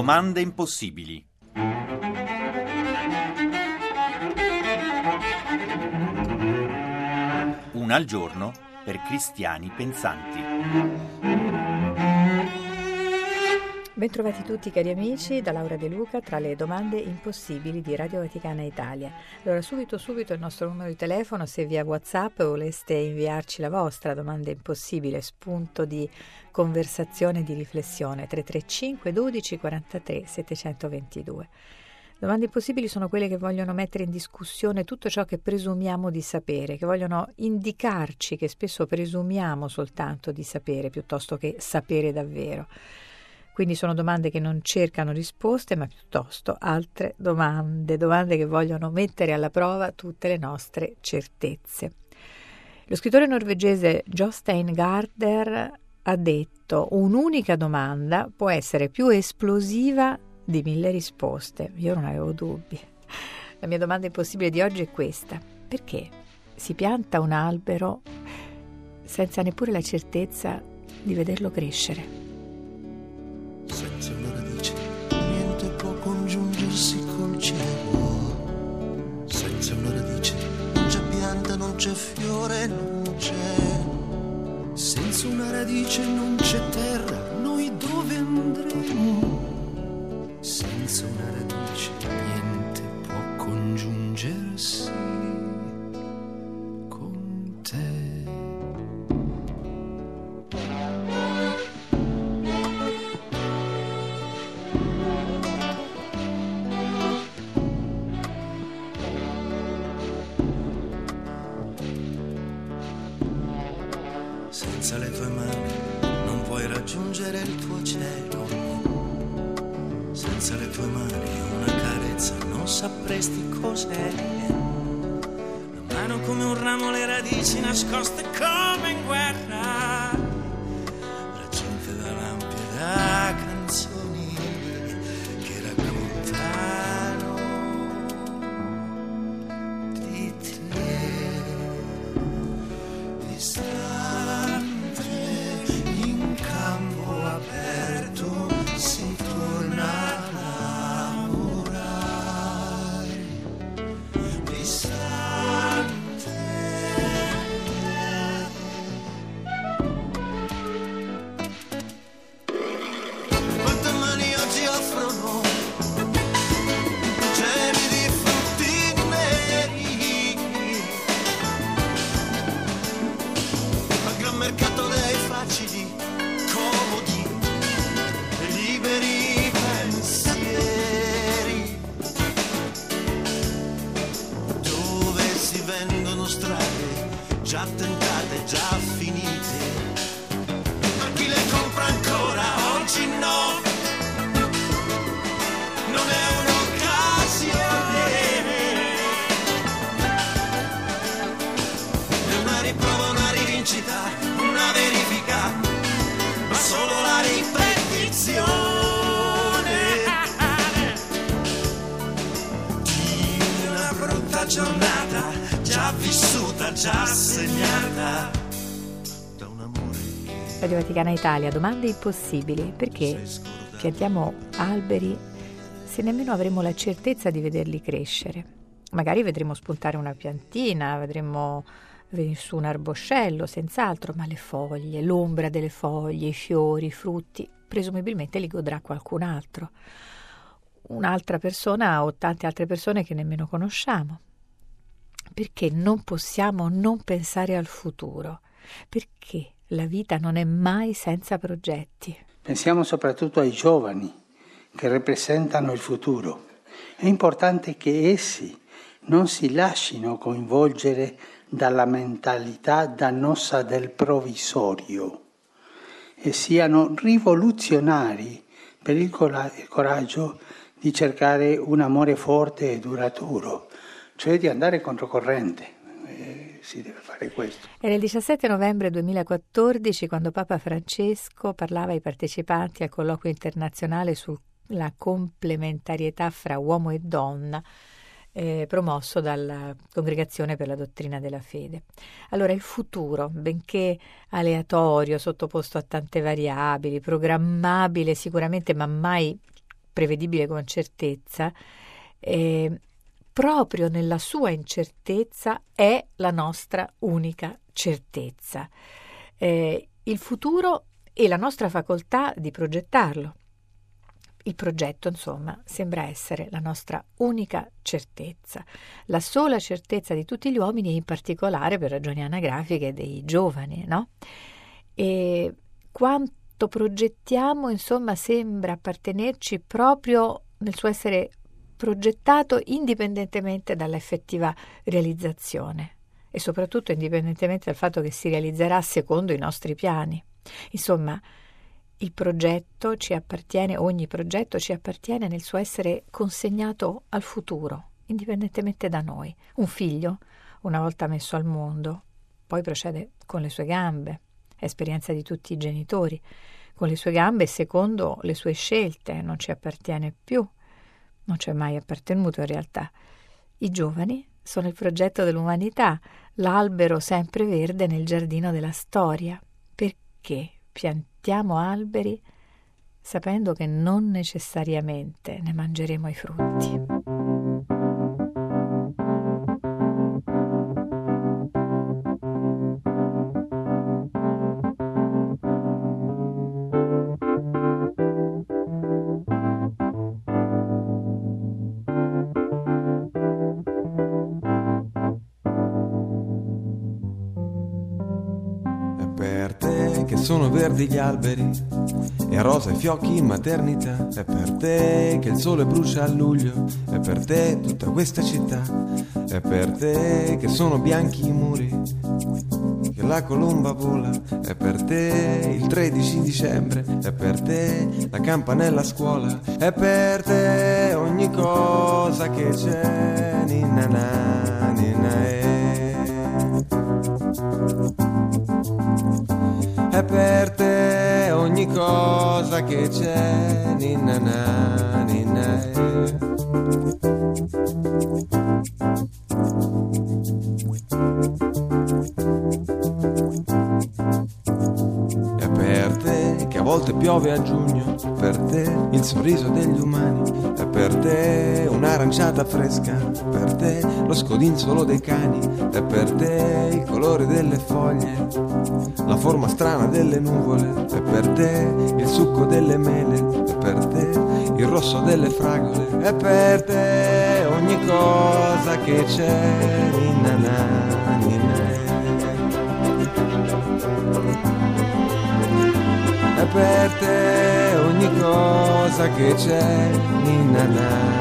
Domande impossibili. Una al giorno per cristiani pensanti. Bentrovati tutti cari amici, da Laura De Luca tra le domande impossibili di Radio Vaticana Italia. Allora subito subito il nostro numero di telefono se via Whatsapp voleste inviarci la vostra domanda impossibile, spunto di conversazione, di riflessione 335 12 43 722. Domande impossibili sono quelle che vogliono mettere in discussione tutto ciò che presumiamo di sapere, che vogliono indicarci che spesso presumiamo soltanto di sapere piuttosto che sapere davvero. Quindi sono domande che non cercano risposte, ma piuttosto altre domande, domande che vogliono mettere alla prova tutte le nostre certezze. Lo scrittore norvegese Jostein Garder ha detto un'unica domanda può essere più esplosiva di mille risposte. Io non avevo dubbi. La mia domanda impossibile di oggi è questa. Perché si pianta un albero senza neppure la certezza di vederlo crescere? Il tuo cielo senza le tue mani una carezza non sapresti cos'è. La mano come un ramo, le radici nascoste come in guerra, raggiunte da lampi e da canzoni che raccontano di te. Distante giornata già vissuta, già segnata da un amore che Radio Vaticana Italia, domande impossibili. Perché piantiamo alberi se nemmeno avremo la certezza di vederli crescere? Magari vedremo spuntare una piantina, vedremo venire su un arboscello, senz'altro, ma le foglie, l'ombra delle foglie, i fiori, i frutti, presumibilmente li godrà qualcun altro. Un'altra persona o tante altre persone che nemmeno conosciamo. Perché non possiamo non pensare al futuro? Perché la vita non è mai senza progetti? Pensiamo soprattutto ai giovani che rappresentano il futuro. È importante che essi non si lasciino coinvolgere dalla mentalità dannosa del provvisorio e siano rivoluzionari per il coraggio di cercare un amore forte e duraturo, cioè di andare controcorrente. Eh, si deve fare questo. Era il 17 novembre 2014 quando Papa Francesco parlava ai partecipanti al colloquio internazionale sulla complementarietà fra uomo e donna eh, promosso dalla Congregazione per la Dottrina della Fede. Allora il futuro, benché aleatorio, sottoposto a tante variabili, programmabile sicuramente, ma mai prevedibile con certezza, eh, proprio nella sua incertezza è la nostra unica certezza. Eh, il futuro e la nostra facoltà di progettarlo. Il progetto, insomma, sembra essere la nostra unica certezza, la sola certezza di tutti gli uomini in particolare per ragioni anagrafiche dei giovani, no? E quanto progettiamo, insomma, sembra appartenerci proprio nel suo essere progettato indipendentemente dall'effettiva realizzazione e soprattutto indipendentemente dal fatto che si realizzerà secondo i nostri piani. Insomma, il progetto ci appartiene, ogni progetto ci appartiene nel suo essere consegnato al futuro, indipendentemente da noi. Un figlio, una volta messo al mondo, poi procede con le sue gambe, esperienza di tutti i genitori, con le sue gambe secondo le sue scelte, non ci appartiene più, non ci è mai appartenuto in realtà. I giovani sono il progetto dell'umanità, l'albero sempre verde nel giardino della storia. Perché piantiamo alberi sapendo che non necessariamente ne mangeremo i frutti. Sono verdi gli alberi e rosa i fiocchi in maternità. È per te che il sole brucia a luglio, è per te tutta questa città, è per te che sono bianchi i muri, che la colomba vola, è per te il 13 dicembre, è per te la campanella a scuola, è per te ogni cosa che c'è, ninna na, ninna e. per te ogni cosa che c'è, ninna na, ninna piove a giugno, per te il sorriso degli umani, è per te un'aranciata fresca, per te lo scodinzolo dei cani, è per te il colore delle foglie. La forma strana delle nuvole, è per te il succo delle mele, è per te il rosso delle fragole, è per te ogni cosa che c'è, ninna na, te ogni cosa che c'è, ninna na,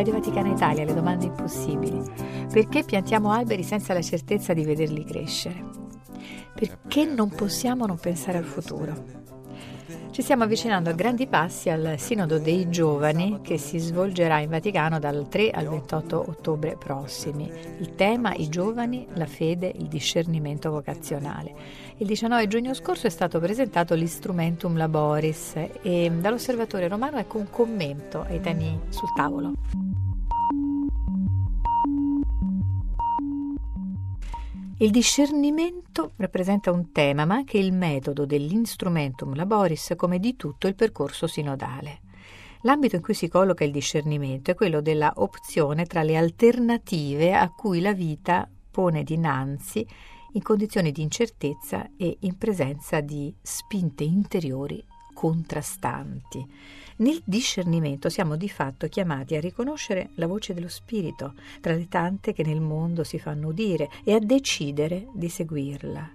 Radio Vaticana Italia, le domande impossibili. Perché piantiamo alberi senza la certezza di vederli crescere? Perché non possiamo non pensare al futuro? Ci stiamo avvicinando a grandi passi al Sinodo dei Giovani che si svolgerà in Vaticano dal 3 al 28 ottobre prossimi. Il tema I giovani, la fede, il discernimento vocazionale. Il 19 giugno scorso è stato presentato l'Instrumentum Laboris e dall'osservatore romano ecco un commento ai temi sul tavolo. Il discernimento rappresenta un tema, ma anche il metodo dell'instrumentum laboris come di tutto il percorso sinodale. L'ambito in cui si colloca il discernimento è quello della opzione tra le alternative a cui la vita pone dinanzi in condizioni di incertezza e in presenza di spinte interiori contrastanti. Nel discernimento siamo di fatto chiamati a riconoscere la voce dello spirito tra le tante che nel mondo si fanno udire e a decidere di seguirla.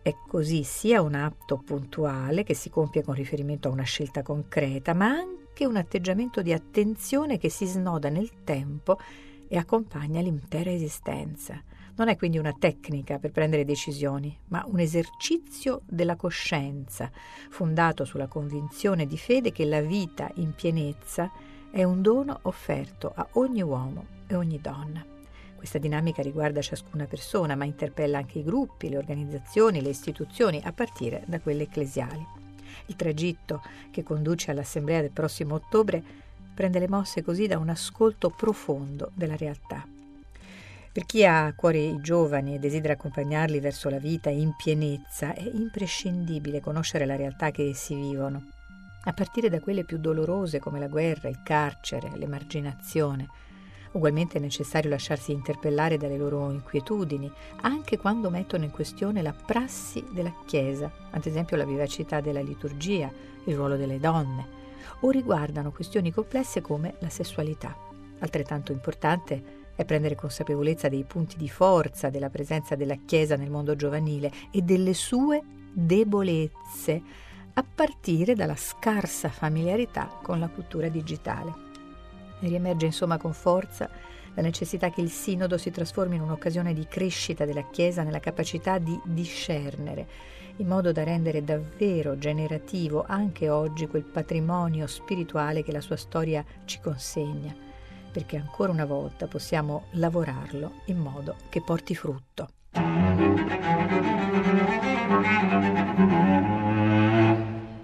È così sia un atto puntuale che si compie con riferimento a una scelta concreta, ma anche un atteggiamento di attenzione che si snoda nel tempo e accompagna l'intera esistenza. Non è quindi una tecnica per prendere decisioni, ma un esercizio della coscienza, fondato sulla convinzione di fede che la vita in pienezza è un dono offerto a ogni uomo e ogni donna. Questa dinamica riguarda ciascuna persona, ma interpella anche i gruppi, le organizzazioni, le istituzioni, a partire da quelle ecclesiali. Il tragitto che conduce all'assemblea del prossimo ottobre prende le mosse così da un ascolto profondo della realtà. Per chi ha a cuore i giovani e desidera accompagnarli verso la vita in pienezza, è imprescindibile conoscere la realtà che essi vivono, a partire da quelle più dolorose come la guerra, il carcere, l'emarginazione. Ugualmente è necessario lasciarsi interpellare dalle loro inquietudini, anche quando mettono in questione la prassi della Chiesa, ad esempio la vivacità della liturgia, il ruolo delle donne, o riguardano questioni complesse come la sessualità. Altrettanto importante è prendere consapevolezza dei punti di forza della presenza della Chiesa nel mondo giovanile e delle sue debolezze, a partire dalla scarsa familiarità con la cultura digitale. Riemerge insomma con forza la necessità che il sinodo si trasformi in un'occasione di crescita della Chiesa nella capacità di discernere, in modo da rendere davvero generativo anche oggi quel patrimonio spirituale che la sua storia ci consegna perché ancora una volta possiamo lavorarlo in modo che porti frutto.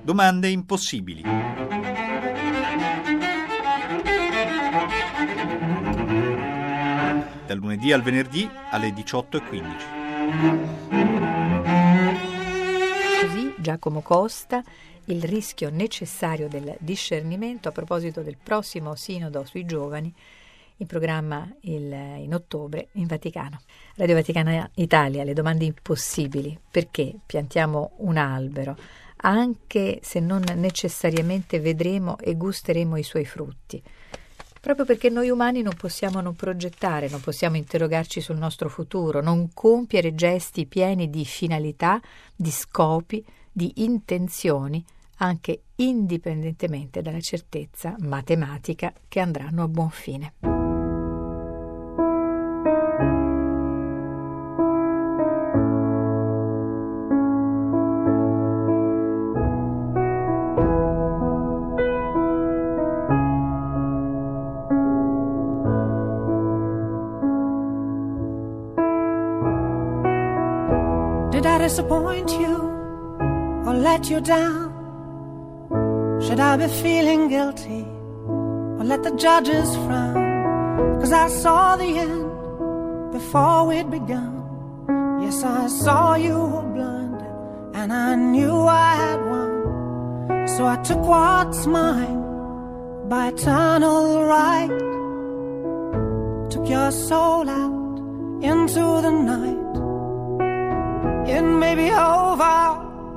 Domande impossibili. Dal lunedì al venerdì alle 18.15. Così Giacomo Costa il rischio necessario del discernimento a proposito del prossimo sinodo sui giovani in programma il, in ottobre in Vaticano. Radio Vaticana Italia, le domande impossibili. Perché piantiamo un albero? Anche se non necessariamente vedremo e gusteremo i suoi frutti. Proprio perché noi umani non possiamo non progettare, non possiamo interrogarci sul nostro futuro, non compiere gesti pieni di finalità, di scopi, di intenzioni, anche indipendentemente dalla certezza matematica che andranno a buon fine. Did I disappoint you let you down? Should I be feeling guilty or let the judges frown? Cause I saw the end before we'd begun. Yes, I saw you were blinded and I knew I had won. So I took what's mine by eternal right. Took your soul out into the night. It may be over,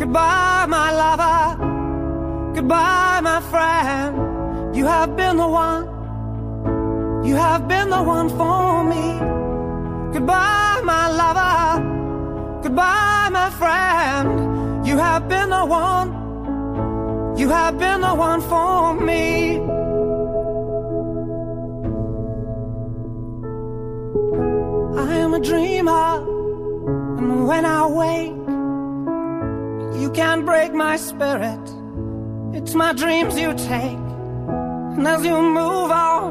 Goodbye, my lover. Goodbye, my friend. You have been the one. You have been the one for me. Goodbye, my lover. Goodbye, my friend. You have been the one. You have been the one for me. I am a dreamer, and when I wake, you can't break my spirit. It's my dreams you take. And as you move on,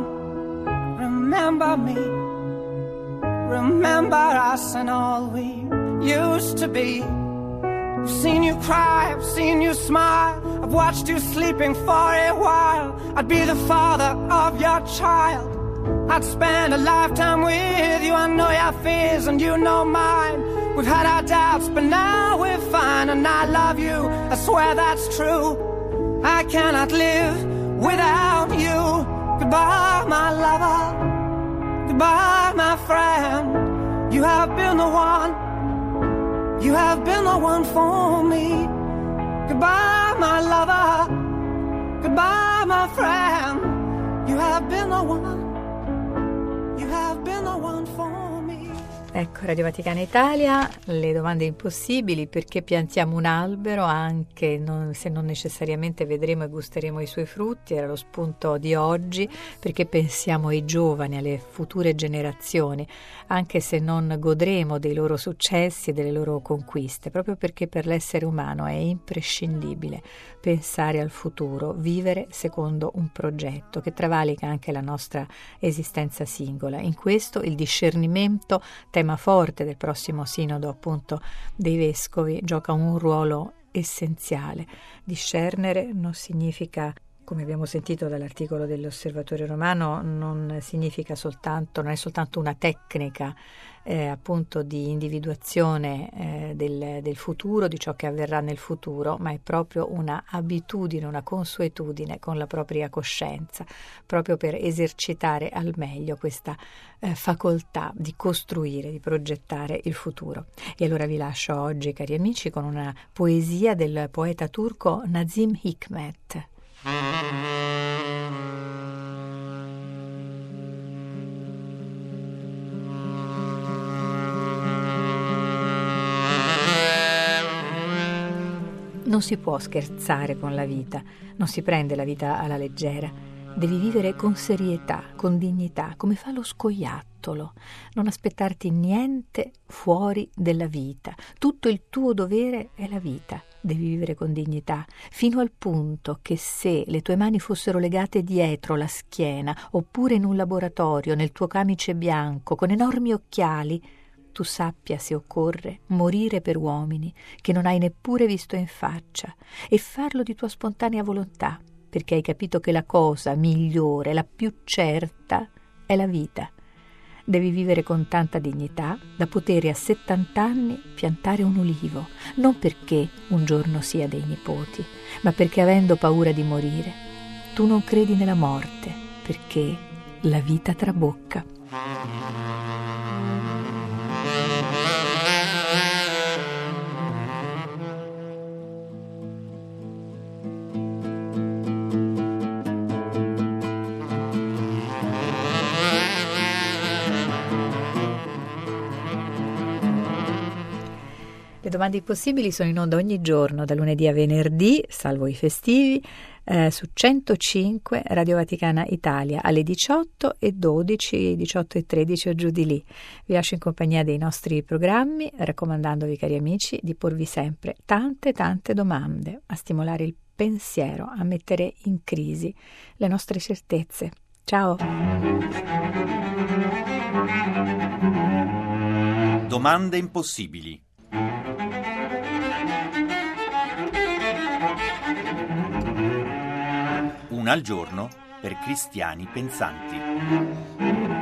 remember me. Remember us and all we used to be. I've seen you cry, I've seen you smile. I've watched you sleeping for a while. I'd be the father of your child. I'd spend a lifetime with you. I know your fears and you know mine. We've had our doubts, but now we're fine. And I love you, I swear that's true. I cannot live without you. Goodbye, my lover. Goodbye, my friend. You have been the one. You have been the one for me. Goodbye, my lover. Goodbye, my friend. You have been the one. You have been the one for me. Ecco, Radio Vaticana Italia, le domande impossibili, perché piantiamo un albero anche non, se non necessariamente vedremo e gusteremo i suoi frutti, era lo spunto di oggi, perché pensiamo ai giovani, alle future generazioni, anche se non godremo dei loro successi e delle loro conquiste, proprio perché per l'essere umano è imprescindibile pensare al futuro, vivere secondo un progetto che travalica anche la nostra esistenza singola. In questo il discernimento, tema forte del prossimo sinodo appunto dei vescovi, gioca un ruolo essenziale. Discernere non significa come abbiamo sentito dall'articolo dell'Osservatore Romano, non significa soltanto, non è soltanto una tecnica eh, appunto di individuazione eh, del, del, futuro, di ciò che avverrà nel futuro, ma è proprio una abitudine, una consuetudine con la propria coscienza, proprio per esercitare al meglio questa eh, facoltà di costruire, di progettare il futuro. E allora vi lascio oggi, cari amici, con una poesia del poeta turco Nazim Hikmet. Non si può scherzare con la vita, non si prende la vita alla leggera. Devi vivere con serietà, con dignità, come fa lo scoiattolo. Non aspettarti niente fuori della vita. Tutto il tuo dovere è la vita devi vivere con dignità, fino al punto che se le tue mani fossero legate dietro la schiena, oppure in un laboratorio, nel tuo camice bianco, con enormi occhiali, tu sappia, se occorre, morire per uomini che non hai neppure visto in faccia, e farlo di tua spontanea volontà, perché hai capito che la cosa migliore, la più certa, è la vita devi vivere con tanta dignità da poter a 70 anni piantare un ulivo, non perché un giorno sia dei nipoti, ma perché avendo paura di morire, tu non credi nella morte, perché la vita trabocca. Domande impossibili sono in onda ogni giorno, da lunedì a venerdì, salvo i festivi, eh, su 105 Radio Vaticana Italia alle 18 e 12, 18 e 13 o giù di lì. Vi lascio in compagnia dei nostri programmi, raccomandandovi, cari amici, di porvi sempre tante, tante domande, a stimolare il pensiero, a mettere in crisi le nostre certezze. Ciao! Domande impossibili una al giorno per cristiani pensanti.